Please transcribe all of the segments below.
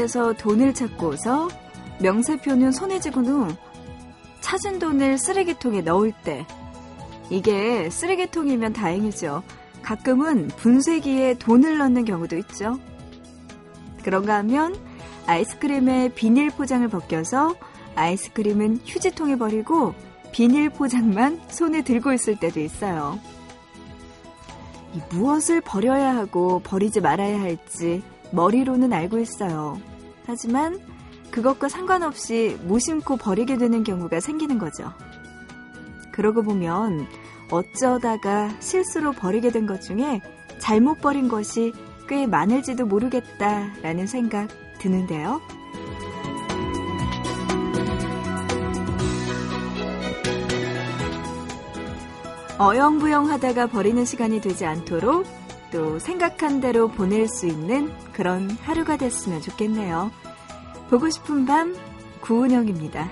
인출기에서 돈을 찾고서 명세표는 손에 쥐고 후 찾은 돈을 쓰레기통에 넣을 때 이게 쓰레기통이면 다행이죠. 가끔은 분쇄기에 돈을 넣는 경우도 있죠. 그런가 하면 아이스크림의 비닐 포장을 벗겨서 아이스크림은 휴지통에 버리고 비닐 포장만 손에 들고 있을 때도 있어요. 무엇을 버려야 하고 버리지 말아야 할지 머리로는 알고 있어요. 하지만 그것과 상관없이 무심코 버리게 되는 경우가 생기는 거죠. 그러고 보면 어쩌다가 실수로 버리게 된 것 중에 잘못 버린 것이 꽤 많을지도 모르겠다라는 생각 드는데요. 어영부영 하다가 버리는 시간이 되지 않도록 또 생각한 대로 보낼 수 있는 그런 하루가 됐으면 좋겠네요. 보고 싶은 밤 구은영입니다.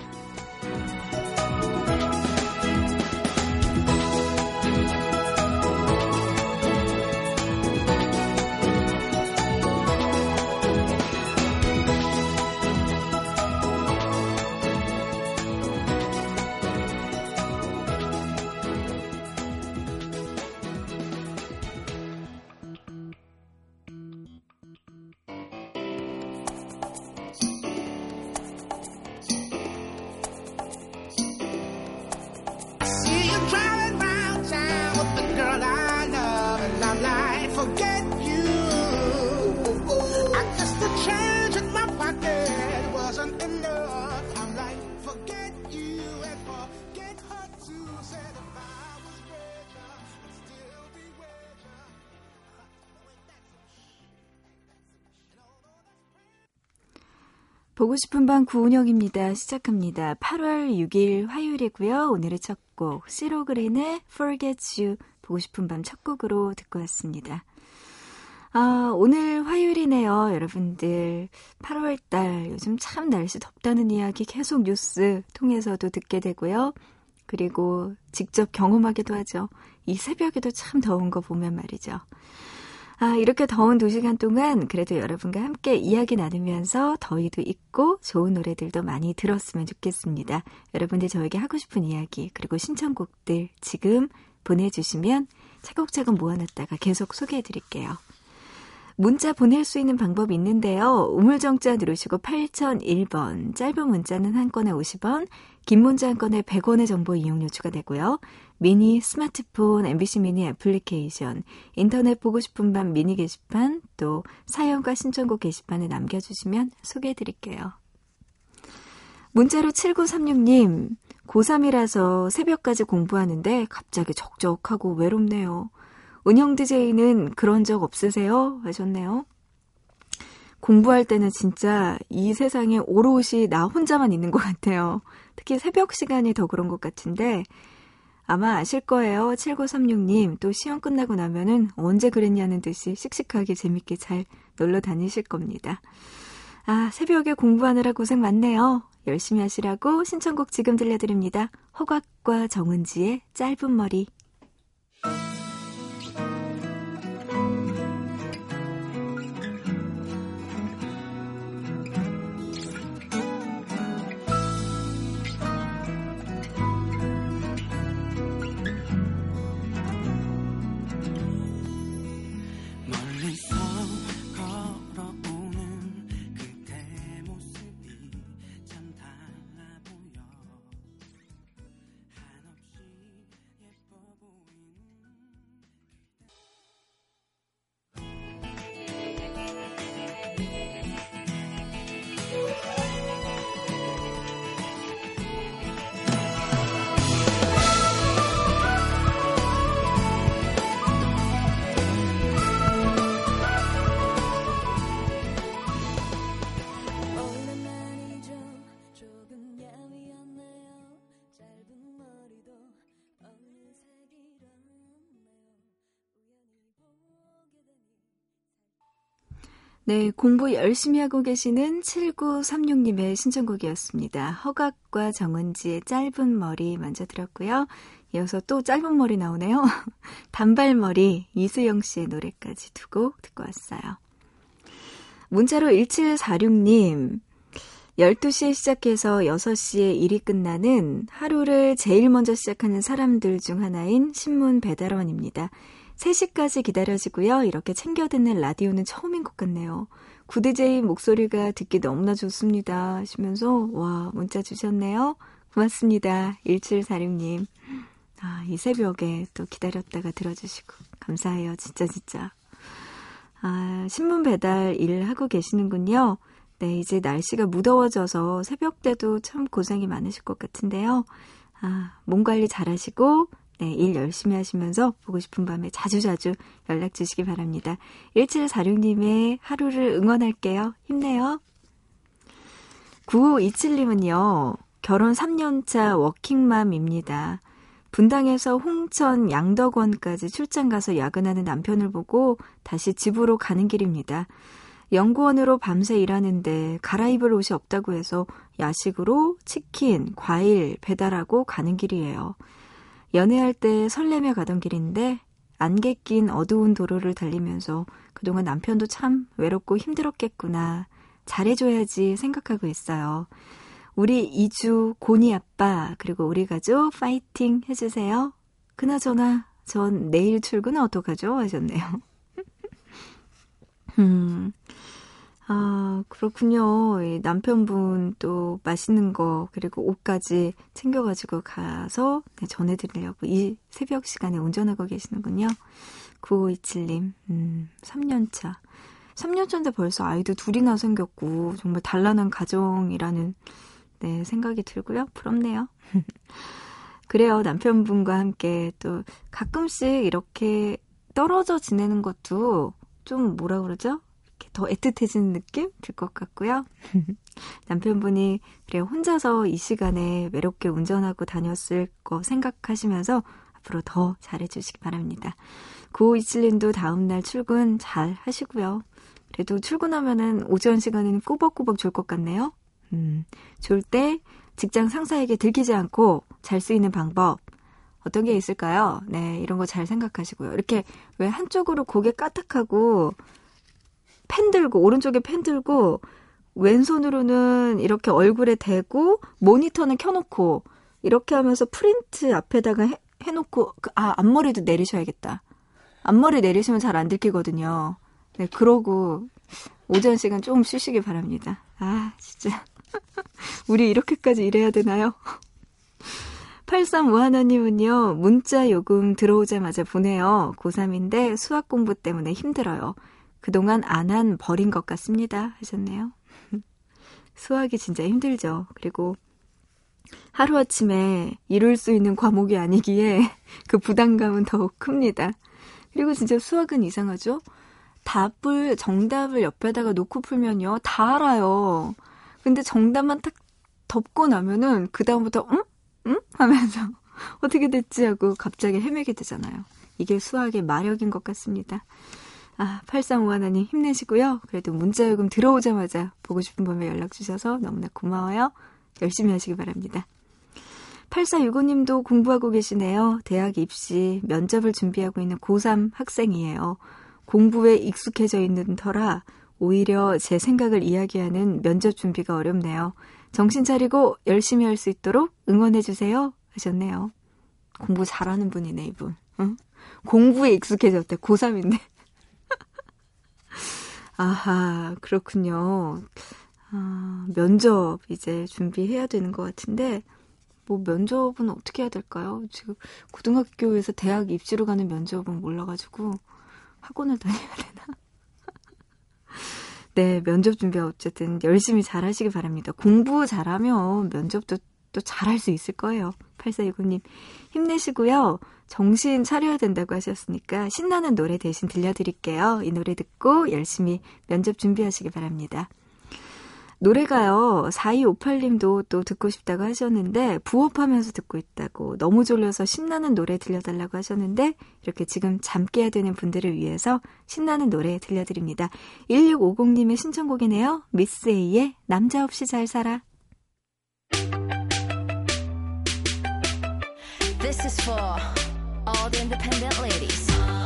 싶은 밤 구은영입니다. 시작합니다. 8월 6일 화요일이고요. 오늘의 첫 곡, 시로그린의 Forget You 보고 싶은 밤 첫 곡으로 듣고 왔습니다. 아, 오늘 화요일이네요, 여러분들. 8월 달, 요즘 참 날씨 덥다는 이야기 계속 뉴스 통해서도 듣게 되고요. 그리고 직접 경험하기도 하죠. 이 새벽에도 참 더운 거 보면 말이죠. 아, 이렇게 더운 두 시간 동안 그래도 여러분과 함께 이야기 나누면서 더위도 있고 좋은 노래들도 많이 들었으면 좋겠습니다. 여러분들 저에게 하고 싶은 이야기 그리고 신청곡들 지금 보내주시면 차곡차곡 모아놨다가 계속 소개해 드릴게요. 문자 보낼 수 있는 방법이 있는데요. 우물정자 누르시고 8001번, 짧은 문자는 한 건에 50원, 긴 문자 한 건에 100원의 정보 이용료 추가되고요. 미니 스마트폰, MBC 미니 애플리케이션, 인터넷 보고 싶은 밤 미니 게시판, 또 사연과 신청곡 게시판에 남겨주시면 소개해 드릴게요. 문자로 7936님, 고3이라서 새벽까지 공부하는데 갑자기 적적하고 외롭네요. 은영 DJ는 그런 적 없으세요? 하셨네요. 공부할 때는 진짜 이 세상에 오롯이 나 혼자만 있는 것 같아요. 특히 새벽 시간이 더 그런 것 같은데, 아마 아실 거예요. 7936님, 또 시험 끝나고 나면은 언제 그랬냐는 듯이 씩씩하게 재밌게 잘 놀러 다니실 겁니다. 아, 새벽에 공부하느라 고생 많네요. 열심히 하시라고 신청곡 지금 들려드립니다. 허각과 정은지의 짧은 머리. 네, 공부 열심히 하고 계시는 7936님의 신청곡이었습니다. 허각과 정은지의 짧은 머리 먼저 들었고요. 이어서 또 짧은 머리 나오네요. 단발머리 이수영 씨의 노래까지 두 곡 듣고 왔어요. 문자로 1746님. 12시에 시작해서 6시에 일이 끝나는 하루를 제일 먼저 시작하는 사람들 중 하나인 신문 배달원입니다. 3시까지 기다려지고요. 이렇게 챙겨 듣는 라디오는 처음인 것 같네요. 구디제이 목소리가 듣기 너무나 좋습니다. 하시면서, 와, 문자 주셨네요. 고맙습니다. 1746님. 아, 이 새벽에 또 기다렸다가 들어주시고. 감사해요. 진짜, 진짜. 아, 신문 배달 일 하고 계시는군요. 네, 이제 날씨가 무더워져서 새벽 때도 참 고생이 많으실 것 같은데요. 아, 몸 관리 잘 하시고, 네, 일 열심히 하시면서 보고 싶은 밤에 자주자주 연락 주시기 바랍니다. 1746님의 하루를 응원할게요. 힘내요. 9527님은요, 결혼 3년차 워킹맘입니다. 분당에서 홍천 양덕원까지 출장 가서 야근하는 남편을 보고 다시 집으로 가는 길입니다. 연구원으로 밤새 일하는데 갈아입을 옷이 없다고 해서 야식으로 치킨, 과일 배달하고 가는 길이에요. 연애할 때 설레며 가던 길인데 안개 낀 어두운 도로를 달리면서 그동안 남편도 참 외롭고 힘들었겠구나. 잘해줘야지 생각하고 있어요. 우리 이주 고니 아빠 그리고 우리 가족 파이팅 해주세요. 그나저나 전 내일 출근 어떡하죠? 하셨네요. 음, 아, 그렇군요. 남편분 또 맛있는 거, 그리고 옷까지 챙겨가지고 가서 네, 전해드리려고 이 새벽 시간에 운전하고 계시는군요. 9527님, 음, 3년차. 3년차인데 벌써 아이도 둘이나 생겼고, 정말 단란한 가정이라는, 네, 생각이 들고요. 부럽네요. 그래요. 남편분과 함께 또 가끔씩 이렇게 떨어져 지내는 것도 좀 뭐라 그러죠? 더 애틋해지는 느낌 들 것 같고요. 남편분이 그래 혼자서 이 시간에 외롭게 운전하고 다녔을 거 생각하시면서 앞으로 더 잘해주시기 바랍니다. 9527님도 다음날 출근 잘 하시고요. 그래도 출근하면은 오전 시간에는 꾸벅꾸벅 졸것 같네요. 음, 졸 때 직장 상사에게 들키지 않고 잘 수 있는 방법 어떤 게 있을까요? 네, 이런 거 잘 생각하시고요. 이렇게 왜 한쪽으로 고개 까딱하고 펜 들고 오른쪽에 펜 들고 왼손으로는 이렇게 얼굴에 대고 모니터는 켜놓고 이렇게 하면서 프린트 앞에다가 해, 해놓고 그, 아 앞머리도 내리셔야겠다. 앞머리 내리시면 잘 안 들키거든요. 네, 그러고 오전 시간 조금 쉬시기 바랍니다. 아 진짜 우리 이렇게까지 일해야 되나요? 8351님은요, 문자 요금 들어오자마자 보내요. 고3인데 수학 공부 때문에 힘들어요. 그동안 안 한 버린 것 같습니다. 하셨네요. 수학이 진짜 힘들죠. 그리고 하루아침에 이룰 수 있는 과목이 아니기에 그 부담감은 더욱 큽니다. 그리고 진짜 수학은 이상하죠? 답을, 정답을 옆에다가 놓고 풀면요. 다 알아요. 근데 정답만 딱 덮고 나면은 그다음부터, 응? 응? 하면서 어떻게 됐지 하고 갑자기 헤매게 되잖아요. 이게 수학의 마력인 것 같습니다. 아, 8351님 힘내시고요. 그래도 문자 요금 들어오자마자 보고 싶은 밤에 연락 주셔서 너무나 고마워요. 열심히 하시기 바랍니다. 8465님도 공부하고 계시네요. 대학 입시 면접을 준비하고 있는 고3 학생이에요. 공부에 익숙해져 있는 터라 오히려 제 생각을 이야기하는 면접 준비가 어렵네요. 정신 차리고 열심히 할 수 있도록 응원해주세요. 하셨네요. 공부 잘하는 분이네, 이분. 응? 공부에 익숙해졌대. 고3인데. 아하, 그렇군요. 아, 면접 이제 준비해야 되는 것 같은데, 뭐 면접은 어떻게 해야 될까요? 지금 고등학교에서 대학 입시로 가는 면접은 몰라가지고 학원을 다녀야 되나? 네, 면접 준비 어쨌든 열심히 잘 하시기 바랍니다. 공부 잘하면 면접도 또 잘할 수 있을 거예요. 8429님, 힘내시고요. 정신 차려야 된다고 하셨으니까 신나는 노래 대신 들려드릴게요. 이 노래 듣고 열심히 면접 준비하시기 바랍니다. 노래가요, 4258님도 또 듣고 싶다고 하셨는데, 부업하면서 듣고 있다고, 너무 졸려서 신나는 노래 들려달라고 하셨는데, 이렇게 지금 잠 깨야 되는 분들을 위해서 신나는 노래 들려드립니다. 1650님의 신청곡이네요. 미스 A의 남자 없이 잘 살아. This is for all the independent ladies.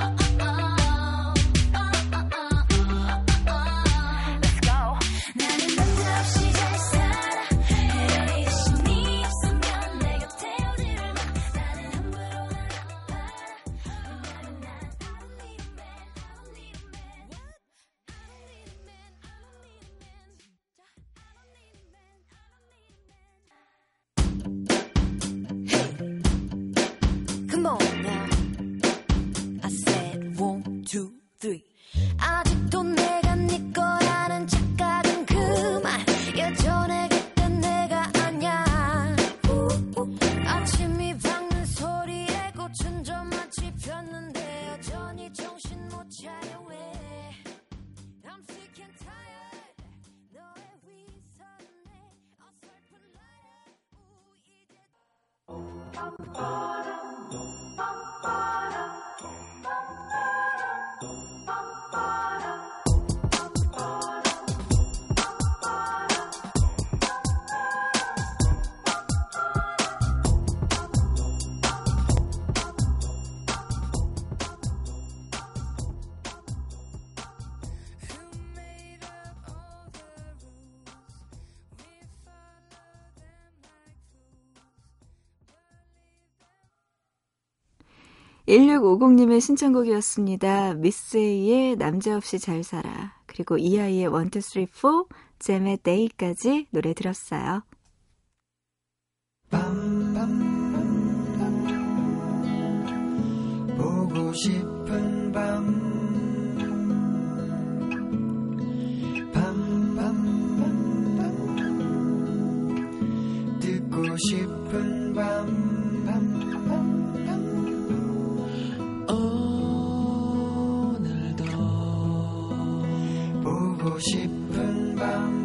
two, three. 아직도 내가 네 거라는 착각은 그만. 예전에 그땐 내가 아니야 아침이 밝는 소리에 꽃은 점 마치 폈는데 여전히 정신 못 차려 왜. I'm sick and tired. 너의 위선에 어설픈 나의 우이제. 1650님의 신청곡이었습니다. 미스에이의 남자 없이 잘 살아. 그리고 이아이의 1, 2, 3, 4, 잼의 데이까지 노래 들었어요. 보고 싶은 밤 듣고 싶은 밤 싶은 밤.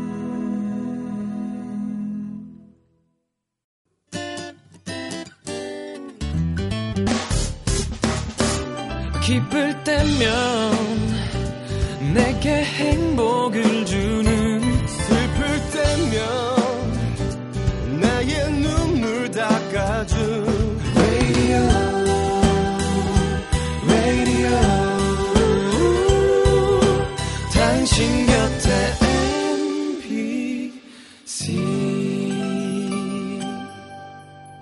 기쁠 때면 내게 행복을 주는 슬플 때면 나의 눈물 닦아준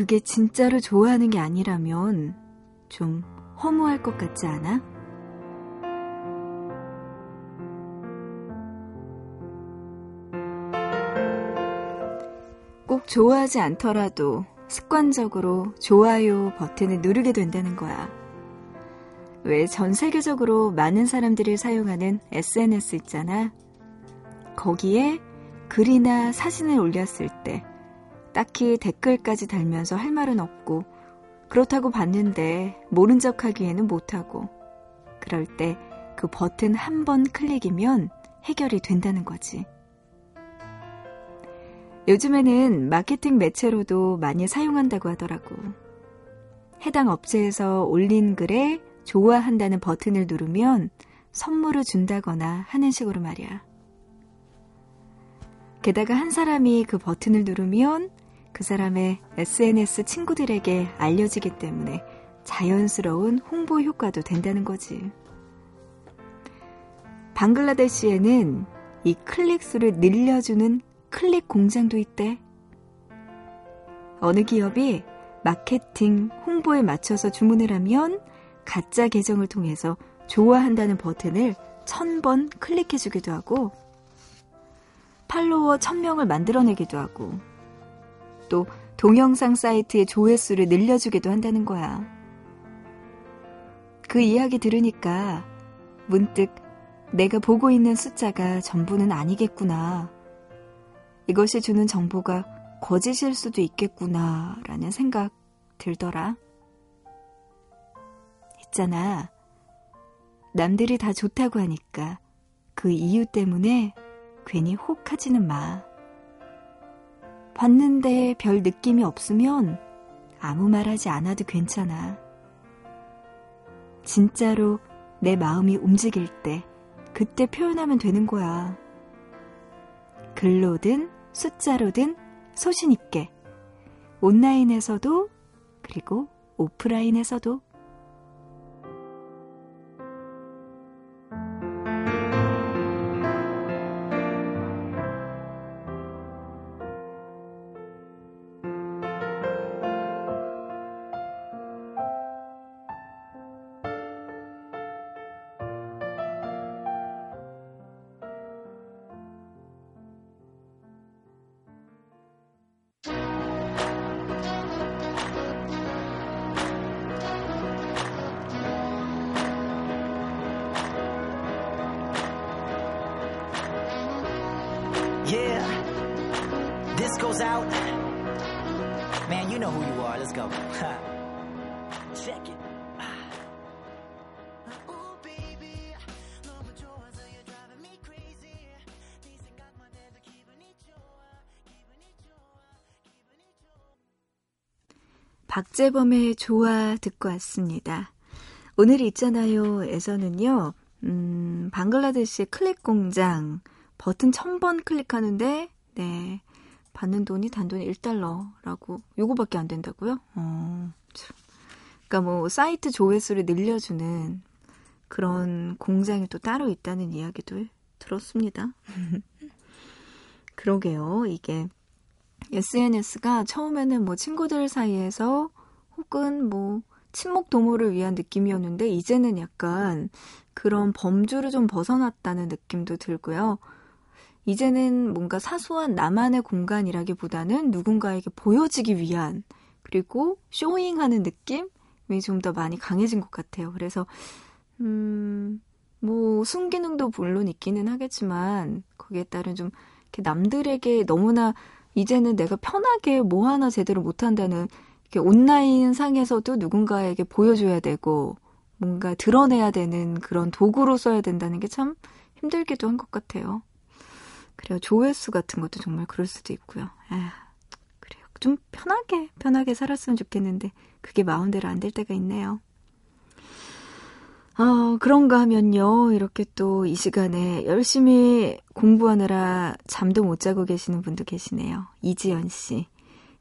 그게 진짜로 좋아하는 게 아니라면 좀 허무할 것 같지 않아? 꼭 좋아하지 않더라도 습관적으로 좋아요 버튼을 누르게 된다는 거야. 왜 전 세계적으로 많은 사람들이 사용하는 SNS 있잖아. 거기에 글이나 사진을 올렸을 때 딱히 댓글까지 달면서 할 말은 없고 그렇다고 봤는데 모른 척 하기에는 못하고 그럴 때 그 버튼 한 번 클릭이면 해결이 된다는 거지. 요즘에는 마케팅 매체로도 많이 사용한다고 하더라고. 해당 업체에서 올린 글에 좋아한다는 버튼을 누르면 선물을 준다거나 하는 식으로 말이야. 게다가 한 사람이 그 버튼을 누르면 그 사람의 SNS 친구들에게 알려지기 때문에 자연스러운 홍보 효과도 된다는 거지. 방글라데시에는 이 클릭 수를 늘려주는 클릭 공장도 있대. 어느 기업이 마케팅, 홍보에 맞춰서 주문을 하면 가짜 계정을 통해서 좋아한다는 버튼을 천 번 클릭해주기도 하고, 팔로워 천명을 만들어내기도 하고, 또 동영상 사이트의 조회수를 늘려주기도 한다는 거야. 그 이야기 들으니까 문득 내가 보고 있는 숫자가 전부는 아니겠구나. 이것이 주는 정보가 거짓일 수도 있겠구나. 라는 생각 들더라. 있잖아. 남들이 다 좋다고 하니까 그 이유 때문에 괜히 혹하지는 마. 봤는데 별 느낌이 없으면 아무 말 하지 않아도 괜찮아. 진짜로 내 마음이 움직일 때 그때 표현하면 되는 거야. 글로든 숫자로든 소신있게 온라인에서도 그리고 오프라인에서도 박재범의 좋아 듣고 왔습니다. 오늘 있잖아요에서는요, 음, 방글라데시 클릭 공장 버튼 1000번 클릭하는데, 네, 받는 돈이 단돈 1달러라고, 요거밖에 안 된다고요? 어, 참. 그니까 뭐, 사이트 조회수를 늘려주는 그런 공장이 또 따로 있다는 이야기도 들었습니다. 그러게요, 이게. SNS가 처음에는 뭐 친구들 사이에서 혹은 뭐 친목 도모를 위한 느낌이었는데 이제는 약간 그런 범주를 좀 벗어났다는 느낌도 들고요. 이제는 뭔가 사소한 나만의 공간이라기보다는 누군가에게 보여지기 위한 그리고 쇼잉하는 느낌이 좀 더 많이 강해진 것 같아요. 그래서 음, 뭐 순기능도 물론 있기는 하겠지만 거기에 따른 좀 남들에게 너무나 이제는 내가 편하게 뭐 하나 제대로 못한다는 온라인 상에서도 누군가에게 보여줘야 되고 뭔가 드러내야 되는 그런 도구로 써야 된다는 게 참 힘들기도 한 것 같아요. 그래요. 조회수 같은 것도 정말 그럴 수도 있고요. 아, 그래요. 좀 편하게, 편하게 살았으면 좋겠는데 그게 마음대로 안 될 때가 있네요. 어, 그런가 하면요. 이렇게 또 이 시간에 열심히 공부하느라 잠도 못 자고 계시는 분도 계시네요. 이지연 씨.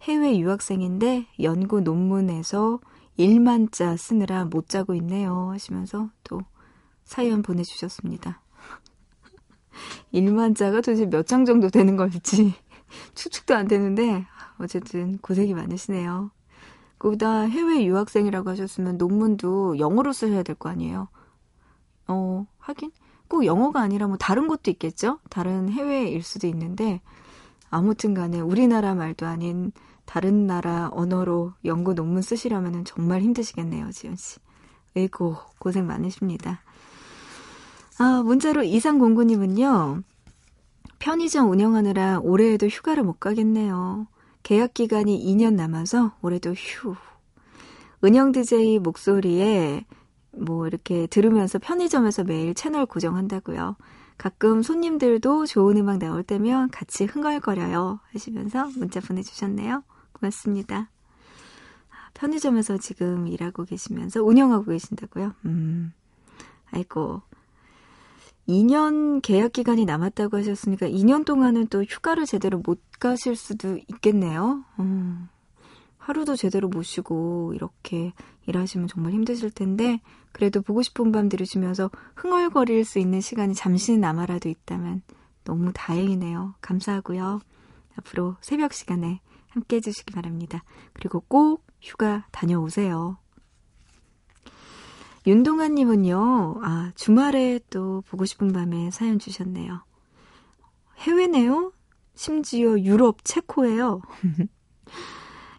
해외 유학생인데 연구 논문에서 1만 자 쓰느라 못 자고 있네요. 하시면서 또 사연 보내주셨습니다. 1만 자가 도대체 몇 장 정도 되는 걸지 추측도 안 되는데 어쨌든 고생이 많으시네요. 그보다 해외 유학생이라고 하셨으면 논문도 영어로 쓰셔야 될 거 아니에요. 어, 하긴 꼭 영어가 아니라 뭐 다른 것도 있겠죠? 다른 해외일 수도 있는데 아무튼 간에 우리나라 말도 아닌 다른 나라 언어로 연구 논문 쓰시려면 정말 힘드시겠네요, 지연 씨. 에이고, 고생 많으십니다. 아, 문자로 이상공구님은요, 편의점 운영하느라 올해에도 휴가를 못 가겠네요. 계약 기간이 2년 남아서 올해도 휴. 은영 DJ 목소리에 뭐 이렇게 들으면서 편의점에서 매일 채널 고정한다고요. 가끔 손님들도 좋은 음악 나올 때면 같이 흥얼거려요 하시면서 문자 보내주셨네요. 고맙습니다. 편의점에서 지금 일하고 계시면서 운영하고 계신다고요? 음, 아이고. 2년 계약 기간이 남았다고 하셨으니까 2년 동안은 또 휴가를 제대로 못 가실 수도 있겠네요. 음, 하루도 제대로 못 쉬고 이렇게 일하시면 정말 힘드실 텐데 그래도 보고 싶은 밤 들으시면서 흥얼거릴 수 있는 시간이 잠시나마라도 있다면 너무 다행이네요. 감사하고요. 앞으로 새벽 시간에 함께 해주시기 바랍니다. 그리고 꼭 휴가 다녀오세요. 윤동아님은요, 아, 주말에 또 보고 싶은 밤에 사연 주셨네요. 해외네요? 심지어 유럽 체코예요.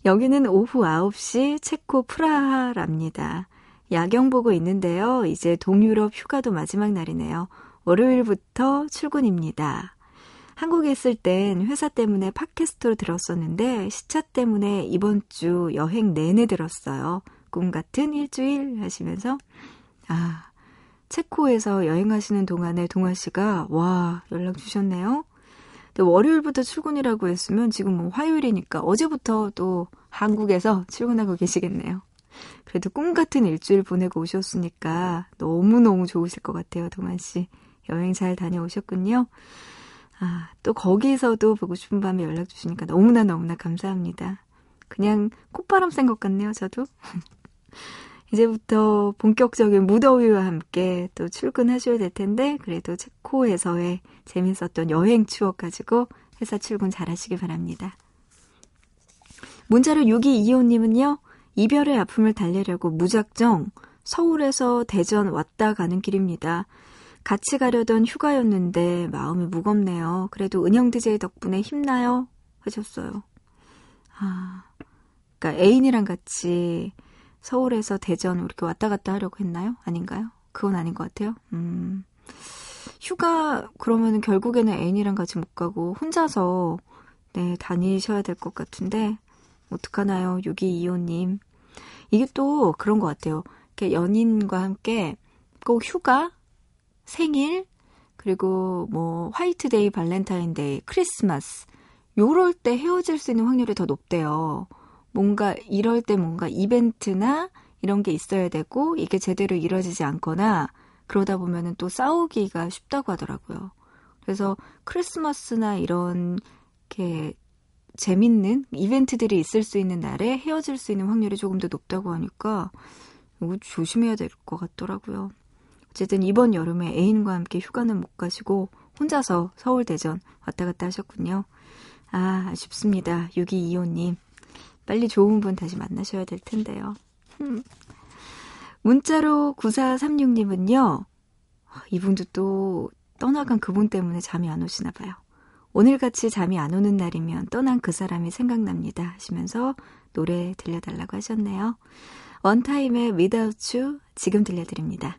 여기는 오후 9시 체코 프라하랍니다. 야경 보고 있는데요. 이제 동유럽 휴가도 마지막 날이네요. 월요일부터 출근입니다. 한국에 있을 땐 회사 때문에 팟캐스트로 들었었는데 시차 때문에 이번 주 여행 내내 들었어요. 꿈 같은 일주일 하시면서 아 체코에서 여행하시는 동안에 동아 씨가 와 연락 주셨네요. 근데 월요일부터 출근이라고 했으면 지금 뭐 화요일이니까 어제부터 또 한국에서 출근하고 계시겠네요. 그래도 꿈 같은 일주일 보내고 오셨으니까 너무너무 좋으실 것 같아요, 동안 씨. 여행 잘 다녀오셨군요. 아, 또 거기서도 보고 싶은 밤에 연락 주시니까 너무나 너무나 감사합니다. 그냥 콧바람 쐰 것 같네요, 저도. 이제부터 본격적인 무더위와 함께 또 출근하셔야 될 텐데, 그래도 체코에서의 재밌었던 여행 추억 가지고 회사 출근 잘 하시기 바랍니다. 문자로 6225님은요, 이별의 아픔을 달래려고 무작정 서울에서 대전 왔다 가는 길입니다. 같이 가려던 휴가였는데 마음이 무겁네요. 그래도 은영 DJ 덕분에 힘나요? 하셨어요. 아, 그러니까 애인이랑 같이 서울에서 대전 이렇게 왔다 갔다 하려고 했나요? 아닌가요? 그건 아닌 것 같아요. 음, 휴가 그러면은 결국에는 애인이랑 같이 못 가고 혼자서 네, 다니셔야 될 것 같은데 어떡하나요? 6225님. 이게 또 그런 것 같아요. 연인과 함께 꼭 휴가, 생일, 그리고 뭐 화이트데이, 발렌타인데이, 크리스마스 요럴 때 헤어질 수 있는 확률이 더 높대요. 뭔가 이럴 때 뭔가 이벤트나 이런 게 있어야 되고 이게 제대로 이루어지지 않거나 그러다 보면은 또 싸우기가 쉽다고 하더라고요. 그래서 크리스마스나 이런 이렇게 재밌는 이벤트들이 있을 수 있는 날에 헤어질 수 있는 확률이 조금 더 높다고 하니까 이거 조심해야 될 것 같더라고요. 어쨌든 이번 여름에 애인과 함께 휴가는 못 가시고 혼자서 서울 대전 왔다 갔다 하셨군요. 아, 아쉽습니다. 6225님. 빨리 좋은 분 다시 만나셔야 될 텐데요. 흠. 문자로 9436님은요. 이분도 또 떠나간 그분 때문에 잠이 안 오시나 봐요. 오늘같이 잠이 안 오는 날이면 떠난 그 사람이 생각납니다 하시면서 노래 들려달라고 하셨네요. 원타임의 Without You 지금 들려드립니다.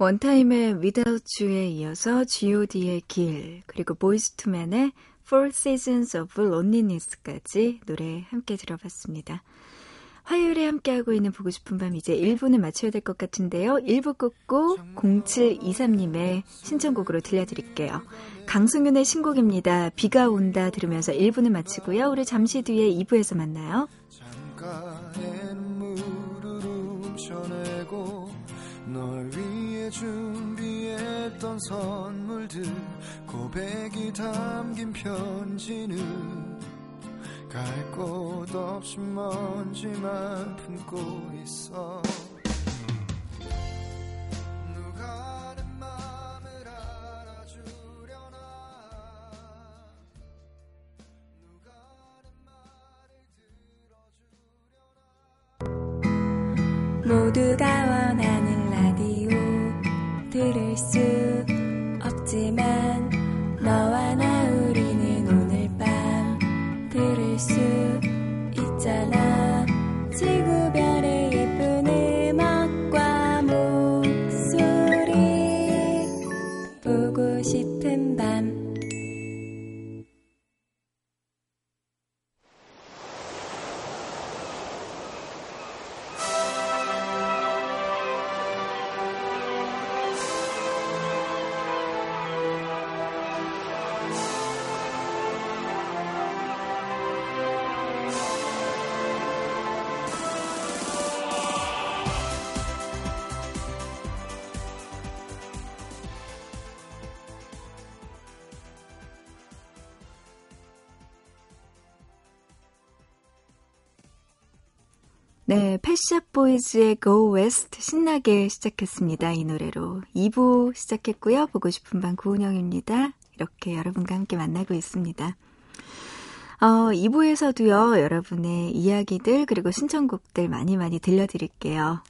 원타임의 Without You에 이어서 G.O.D의 길, 그리고 Boyz II Men의 Four Seasons of Loneliness까지 노래 함께 들어봤습니다. 화요일에 함께하고 있는 보고 싶은 밤 이제 1부는 맞춰야 될 것 같은데요. 1부 끝곡 0723님의 신청곡으로 들려드릴게요. 강승윤의 신곡입니다. 비가 온다 들으면서 1부는 마치고요. 우리 잠시 뒤에 2부에서 만나요. 창가에 눈물을 훔쳐내고 널 준비했던 선물들 고백이 담긴 편지는 갈 곳 없이 먼지만 품고 있어. 모두가 원하는 수 없지만 너와 나 우리는 오늘 밤 들을 수 보이즈의 Go West 신나게 시작했습니다. 이 노래로 2부 시작했고요. 보고 싶은 밤 구은영입니다. 이렇게 여러분과 함께 만나고 있습니다. 어, 2부에서도요, 여러분의 이야기들, 그리고 신청곡들 많이 많이 들려드릴게요.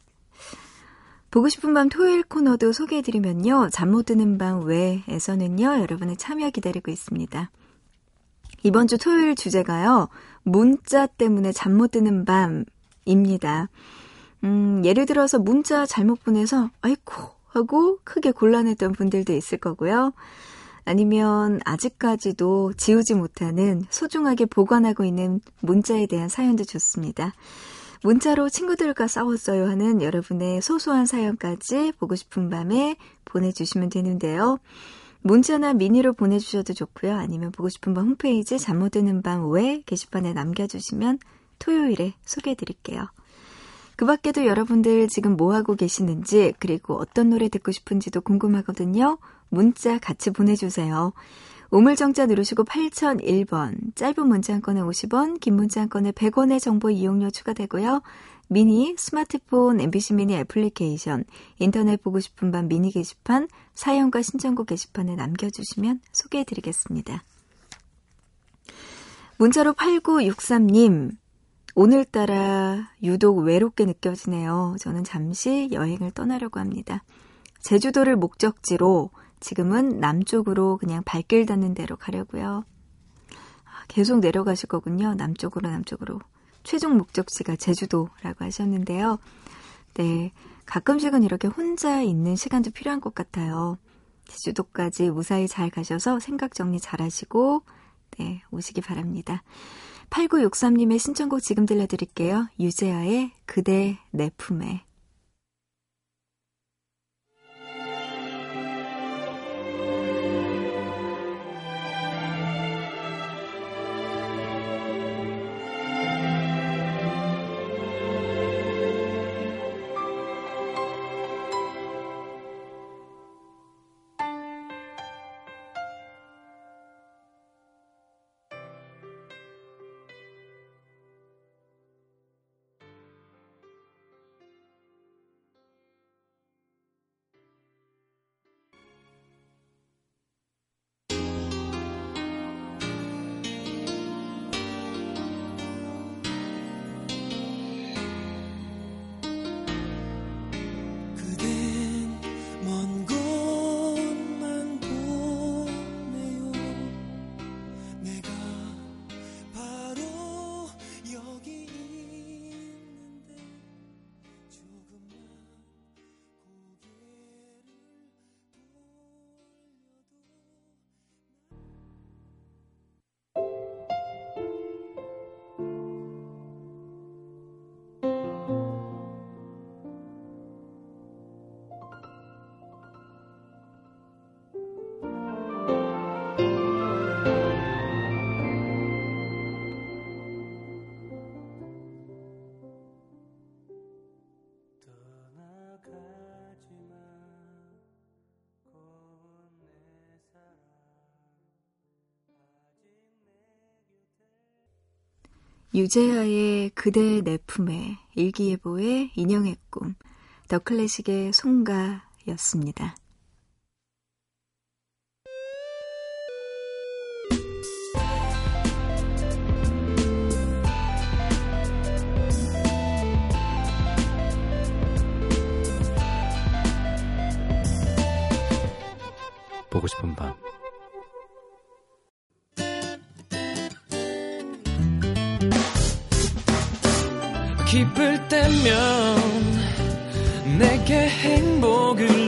보고 싶은 밤 토요일 코너도 소개해드리면요, 잠 못 드는 밤 외에서는요, 여러분의 참여 기다리고 있습니다. 이번 주 토요일 주제가요, 문자 때문에 잠 못 드는 밤입니다. 음, 예를 들어서 문자 잘못 보내서, 아이고, 하고 크게 곤란했던 분들도 있을 거고요. 아니면 아직까지도 지우지 못하는 소중하게 보관하고 있는 문자에 대한 사연도 좋습니다. 문자로 친구들과 싸웠어요 하는 여러분의 소소한 사연까지 보고 싶은 밤에 보내주시면 되는데요. 문자나 미니로 보내주셔도 좋고요. 아니면 보고 싶은 밤 홈페이지 잠 못 드는 밤 외 게시판에 남겨주시면 토요일에 소개해드릴게요. 그 밖에도 여러분들 지금 뭐 하고 계시는지 그리고 어떤 노래 듣고 싶은지도 궁금하거든요. 문자 같이 보내주세요. 우물정자 누르시고 8001번, 짧은 문자 한 건에 50원, 긴 문자 한 건에 100원의 정보 이용료 추가되고요. 미니, 스마트폰, MBC 미니 애플리케이션, 인터넷 보고 싶은 밤 미니 게시판, 사연과 신청곡 게시판에 남겨주시면 소개해드리겠습니다. 문자로 8963님, 오늘따라 유독 외롭게 느껴지네요. 저는 잠시 여행을 떠나려고 합니다. 제주도를 목적지로 지금은 남쪽으로 그냥 발길 닿는 대로 가려고요. 아, 계속 내려가실 거군요. 남쪽으로 남쪽으로. 최종 목적지가 제주도라고 하셨는데요. 네, 가끔씩은 이렇게 혼자 있는 시간도 필요한 것 같아요. 제주도까지 무사히 잘 가셔서 생각 정리 잘 하시고 네, 오시기 바랍니다. 8963님의 신청곡 지금 들려드릴게요. 유재하의 그대 내 품에. 유재하의 그대 내 품에, 일기예보의 인형의 꿈, 더 클래식의 송가였습니다. 보고 싶은 밤 기쁠 때면 내게 행복을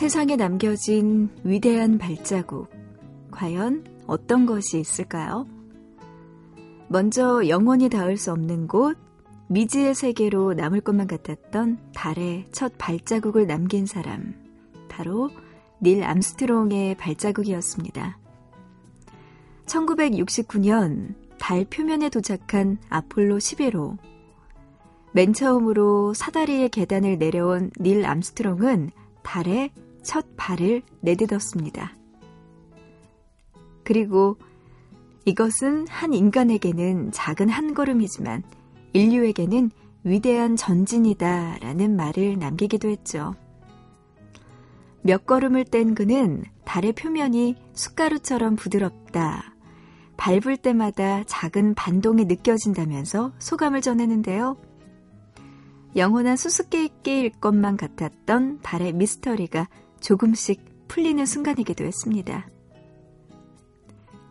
세상에 남겨진 위대한 발자국. 과연 어떤 것이 있을까요? 먼저 영원히 닿을 수 없는 곳, 미지의 세계로 남을 것만 같았던 달의 첫 발자국을 남긴 사람. 바로 닐 암스트롱의 발자국이었습니다. 1969년 달 표면에 도착한 아폴로 11호. 맨 처음으로 사다리의 계단을 내려온 닐 암스트롱은 달에 첫 발을 내딛었습니다. 그리고 이것은 한 인간에게는 작은 한 걸음이지만 인류에게는 위대한 전진이다 라는 말을 남기기도 했죠. 몇 걸음을 뗀 그는 달의 표면이 숟가루처럼 부드럽다. 밟을 때마다 작은 반동이 느껴진다면서 소감을 전했는데요. 영원한 수수께끼일 것만 같았던 달의 미스터리가 조금씩 풀리는 순간이기도 했습니다.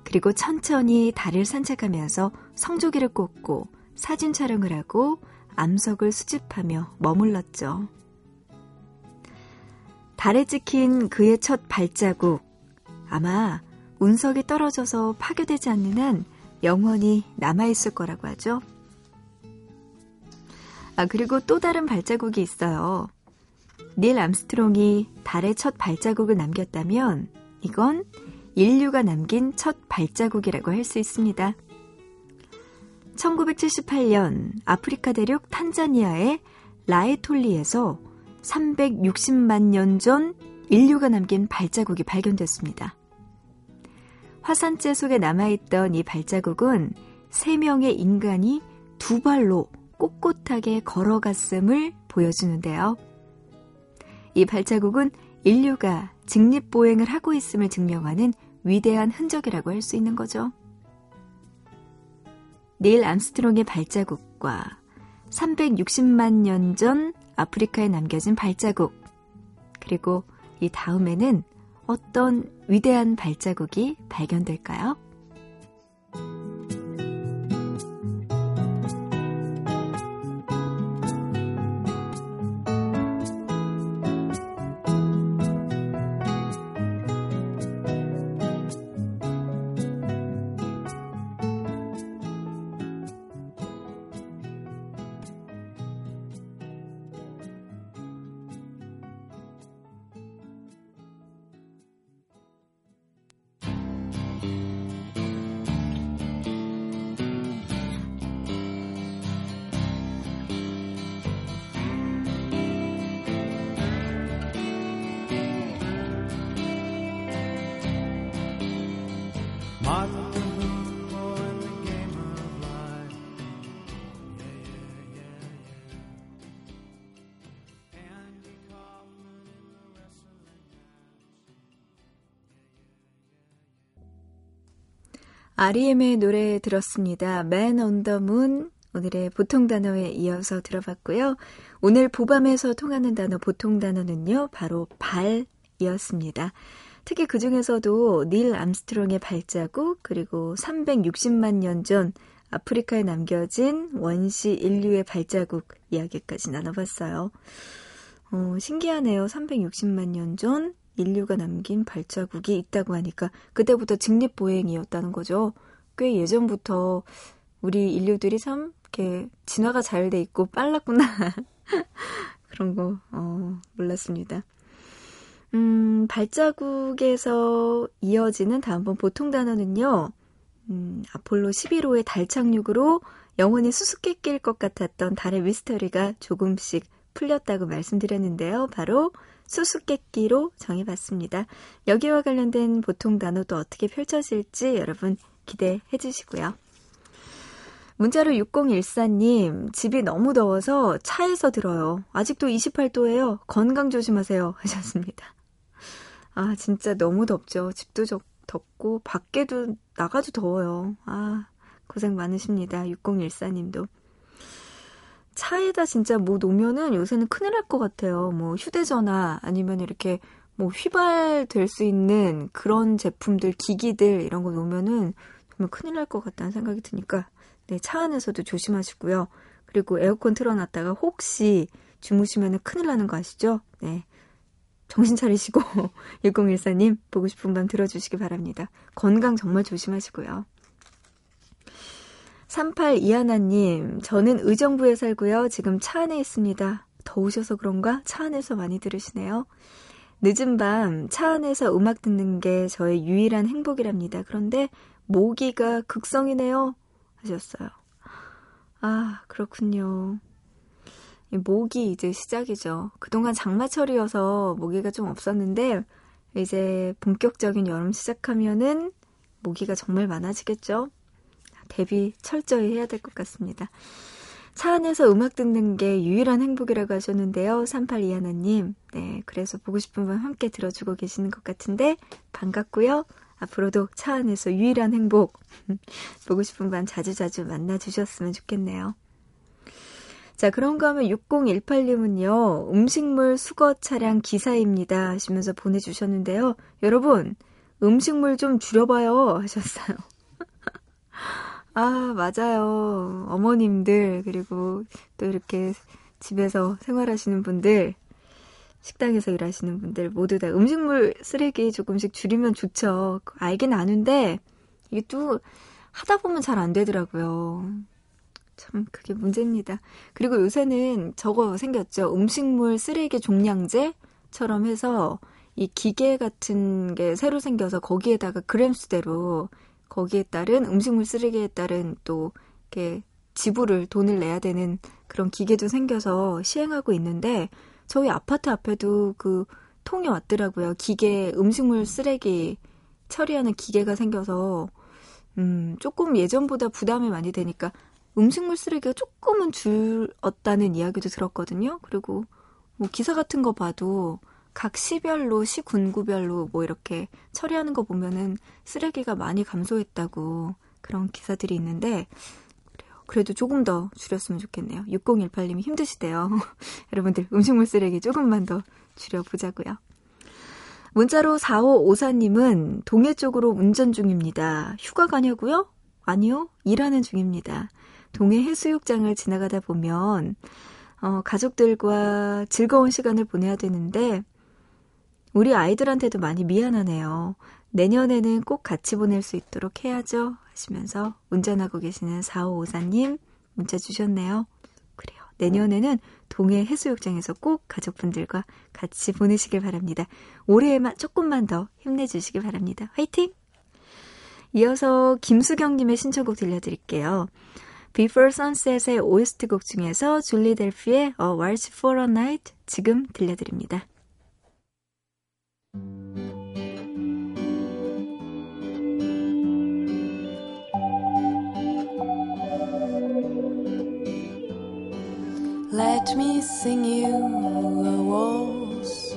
그리고 천천히 달을 산책하면서 성조기를 꽂고 사진 촬영을 하고 암석을 수집하며 머물렀죠. 달에 찍힌 그의 첫 발자국. 아마 운석이 떨어져서 파괴되지 않는 한 영원히 남아있을 거라고 하죠. 아, 그리고 또 다른 발자국이 있어요. 닐 암스트롱이 달의 첫 발자국을 남겼다면 이건 인류가 남긴 첫 발자국이라고 할 수 있습니다. 1978년 아프리카 대륙 탄자니아의 라에톨리에서 360만 년 전 인류가 남긴 발자국이 발견됐습니다. 화산재 속에 남아있던 이 발자국은 세 명의 인간이 두 발로 꼿꼿하게 걸어갔음을 보여주는데요. 이 발자국은 인류가 직립보행을 하고 있음을 증명하는 위대한 흔적이라고 할 수 있는 거죠. 닐 암스트롱의 발자국과 360만 년 전 아프리카에 남겨진 발자국, 그리고 이 다음에는 어떤 위대한 발자국이 발견될까요? REM의 노래 들었습니다. Man on the Moon. 오늘의 보통 단어에 이어서 들어봤고요. 오늘 보밤에서 통하는 단어 보통 단어는요. 바로 발이었습니다. 특히 그 중에서도 닐 암스트롱의 발자국 그리고 360만 년 전 아프리카에 남겨진 원시 인류의 발자국 이야기까지 나눠봤어요. 어, 신기하네요. 360만 년 전 인류가 남긴 발자국이 있다고 하니까 그때부터 직립보행이었다는 거죠. 꽤 예전부터 우리 인류들이 참 이렇게 진화가 잘 돼 있고 빨랐구나. 그런 거 어, 몰랐습니다. 음, 발자국에서 이어지는 다음번 보통 단어는요. 음, 아폴로 11호의 달 착륙으로 영원히 수수께끼일 것 같았던 달의 미스터리가 조금씩 풀렸다고 말씀드렸는데요. 바로 수수께끼로 정해봤습니다. 여기와 관련된 보통 단어도 어떻게 펼쳐질지 여러분 기대해 주시고요. 문자로 6014님, 집이 너무 더워서 차에서 들어요. 아직도 28도예요. 건강 조심하세요. 하셨습니다. 아, 진짜 너무 덥죠. 집도 적, 덥고, 밖에도 나가도 더워요. 아, 고생 많으십니다. 6014님도. 차에다 진짜 뭐 놓으면은 요새는 큰일 날 것 같아요. 뭐 휴대전화 아니면 이렇게 뭐 휘발될 수 있는 그런 제품들, 기기들 이런 거 놓으면은 정말 큰일 날 것 같다는 생각이 드니까 네, 차 안에서도 조심하시고요. 그리고 에어컨 틀어놨다가 혹시 주무시면은 큰일 나는 거 아시죠? 네. 정신 차리시고 6014님 보고 싶은 밤 들어주시기 바랍니다. 건강 정말 조심하시고요. 3821님, 저는 의정부에 살고요. 지금 차 안에 있습니다. 더우셔서 그런가? 차 안에서 많이 들으시네요. 늦은 밤 차 안에서 음악 듣는 게 저의 유일한 행복이랍니다. 그런데 모기가 극성이네요. 하셨어요. 아, 그렇군요. 이 모기 이제 시작이죠. 그동안 장마철이어서 모기가 좀 없었는데, 이제 본격적인 여름 시작하면은 모기가 정말 많아지겠죠? 대비 철저히 해야 될 것 같습니다. 차 안에서 음악 듣는 게 유일한 행복이라고 하셨는데요. 3821님. 네, 그래서 보고 싶은 밤 함께 들어주고 계시는 것 같은데 반갑고요. 앞으로도 차 안에서 유일한 행복 보고 싶은 밤 자주자주 만나주셨으면 좋겠네요. 자, 그런가 하면 6018님은요, 음식물 수거 차량 기사입니다. 하시면서 보내주셨는데요. 여러분, 음식물 좀 줄여봐요. 하셨어요. 아, 맞아요. 어머님들, 그리고 또 이렇게 집에서 생활하시는 분들, 식당에서 일하시는 분들 모두 다 음식물 쓰레기 조금씩 줄이면 좋죠. 알긴 아는데, 이게 또 하다 보면 잘 안 되더라고요. 참, 그게 문제입니다. 그리고 요새는 저거 생겼죠. 음식물 쓰레기 종량제처럼 해서 이 기계 같은 게 새로 생겨서 거기에다가 그램 수대로 거기에 따른 음식물 쓰레기에 따른 또 이렇게 지불을 돈을 내야 되는 그런 기계도 생겨서 시행하고 있는데 저희 아파트 앞에도 그 통이 왔더라고요. 기계 음식물 쓰레기 처리하는 기계가 생겨서 음, 조금 예전보다 부담이 많이 되니까 음식물 쓰레기가 조금은 줄었다는 이야기도 들었거든요. 그리고 뭐 기사 같은 거 봐도 각 시별로 시 군구별로 뭐 이렇게 처리하는 거 보면은 쓰레기가 많이 감소했다고 그런 기사들이 있는데. 그래도 조금 더 줄였으면 좋겠네요. 6018님이 힘드시대요. 여러분들 음식물 쓰레기 조금만 더 줄여보자고요. 문자로 4554님은 동해 쪽으로 운전 중입니다. 휴가 가냐고요? 아니요. 일하는 중입니다. 동해 해수욕장을 지나가다 보면 어, 가족들과 즐거운 시간을 보내야 되는데 우리 아이들한테도 많이 미안하네요. 내년에는 꼭 같이 보낼 수 있도록 해야죠. 하시면서 운전하고 계시는 4554님 문자 주셨네요. 그래요. 내년에는 동해 해수욕장에서 꼭 가족분들과 같이 보내시길 바랍니다. 올해에만 조금만 더 힘내주시길 바랍니다. 화이팅! 이어서 김수경님의 신청곡 들려드릴게요. Before Sunset의 OST 곡 중에서 줄리 델피의 A Waltz for a Night 지금 들려드립니다. Let me sing you a waltz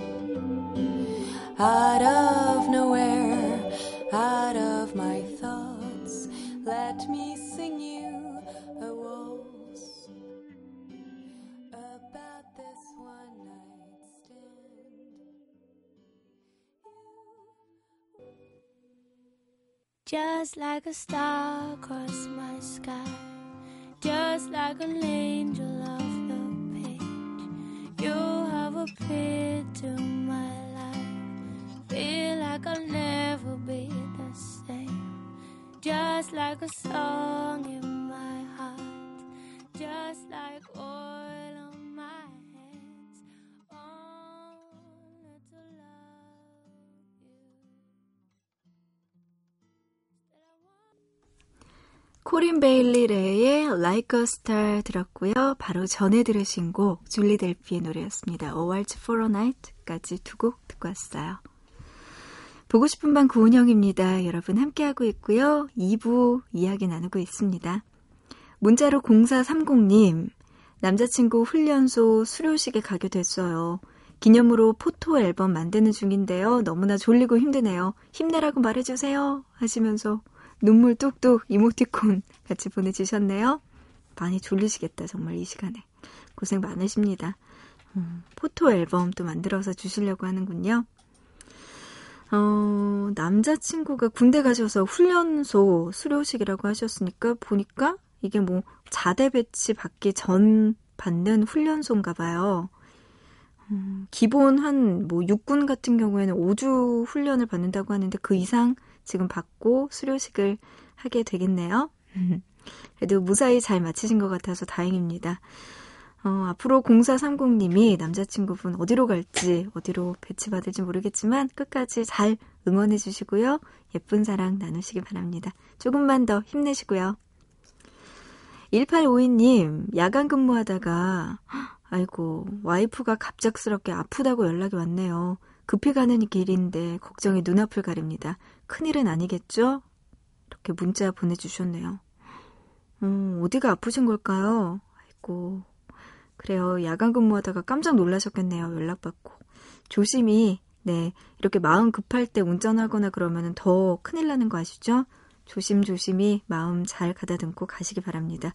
out of Just like a star across my sky, just like an angel off the page, you have appeared to my life. Feel like I'll never be the same, just like a song in my heart, just like 코린 베일리 레의 Like a Star 들었고요. 바로 전에 들으신 곡 줄리 델피의 노래였습니다. A Waltz for a Night까지 두 곡 듣고 왔어요. 보고 싶은 밤 구은영입니다. 여러분 함께하고 있고요. 2부 이야기 나누고 있습니다. 문자로 0430님 남자친구 훈련소 수료식에 가게 됐어요. 기념으로 포토 앨범 만드는 중인데요. 너무나 졸리고 힘드네요. 힘내라고 말해주세요. 하시면서 눈물 뚝뚝 이모티콘 같이 보내주셨네요. 많이 졸리시겠다, 정말 이 시간에. 고생 많으십니다. 음, 포토 앨범 또 만들어서 주시려고 하는군요. 어, 남자친구가 군대 가셔서 훈련소 수료식이라고 하셨으니까 보니까 이게 뭐 자대 배치 받기 전 받는 훈련소인가 봐요. 음, 기본 한 뭐 육군 같은 경우에는 5주 훈련을 받는다고 하는데 그 이상 지금 받고 수료식을 하게 되겠네요. 그래도 무사히 잘 마치신 것 같아서 다행입니다. 어, 앞으로 0430님이 남자친구분 어디로 갈지, 어디로 배치받을지 모르겠지만 끝까지 잘 응원해 주시고요. 예쁜 사랑 나누시기 바랍니다. 조금만 더 힘내시고요. 1852님, 야간 근무하다가, 아이고, 와이프가 갑작스럽게 아프다고 연락이 왔네요. 급히 가는 길인데 걱정이 눈앞을 가립니다. 큰일은 아니겠죠? 이렇게 문자 보내주셨네요. 음, 어디가 아프신 걸까요? 아이고, 그래요. 야간 근무하다가 깜짝 놀라셨겠네요. 연락받고. 조심히, 네, 이렇게 마음 급할 때 운전하거나 그러면 더 큰일 나는 거 아시죠? 조심조심히 마음 잘 가다듬고 가시기 바랍니다.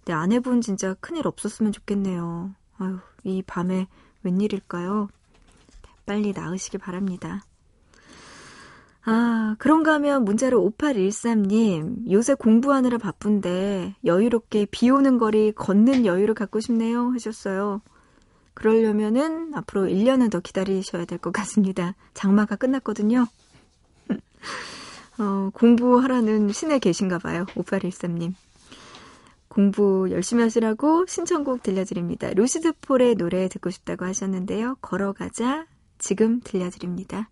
근데 아내분 진짜 큰일 없었으면 좋겠네요. 아유, 이 밤에 웬일일까요? 빨리 나으시기 바랍니다. 아, 그런가 하면 문자로 5813님, 요새 공부하느라 바쁜데 여유롭게 비 오는 거리 걷는 여유를 갖고 싶네요 하셨어요. 그러려면은 앞으로 1년은 더 기다리셔야 될 것 같습니다. 장마가 끝났거든요. 어, 공부하라는 신에 계신가 봐요. 5813님. 공부 열심히 하시라고 신청곡 들려드립니다. 루시드 폴의 노래 듣고 싶다고 하셨는데요. 걸어가자. 지금 들려드립니다.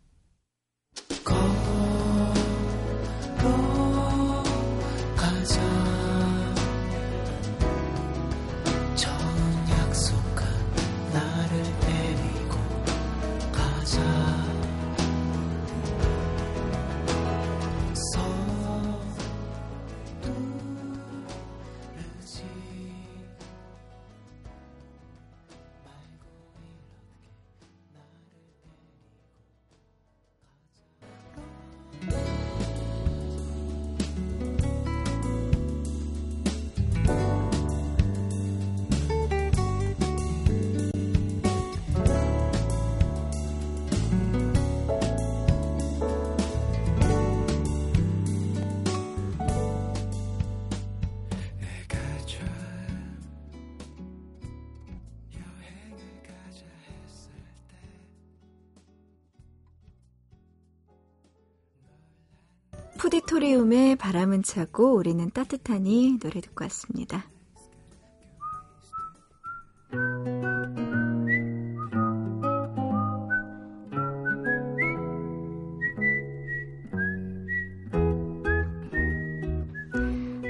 푸디토리움의 바람은 차고 우리는 따뜻하니 노래 듣고 왔습니다.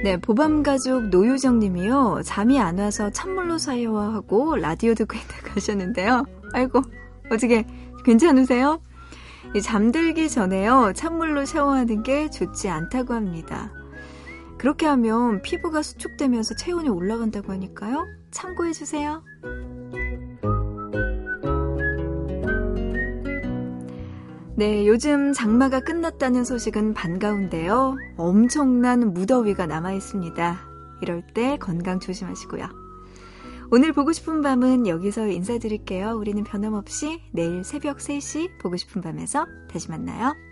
네, 보밤 가족 노유정 님이요. 잠이 안 와서 찬물로 샤워하고 라디오 듣고 있다고 하셨는데요. 아이고, 어떻게 괜찮으세요? 이 잠들기 전에요. 찬물로 샤워하는 게 좋지 않다고 합니다. 그렇게 하면 피부가 수축되면서 체온이 올라간다고 하니까요. 참고해 주세요. 네, 요즘 장마가 끝났다는 소식은 반가운데요. 엄청난 무더위가 남아 있습니다. 이럴 때 건강 조심하시고요. 오늘 보고 싶은 밤은 여기서 인사드릴게요. 우리는 변함없이 내일 새벽 3시 보고 싶은 밤에서 다시 만나요.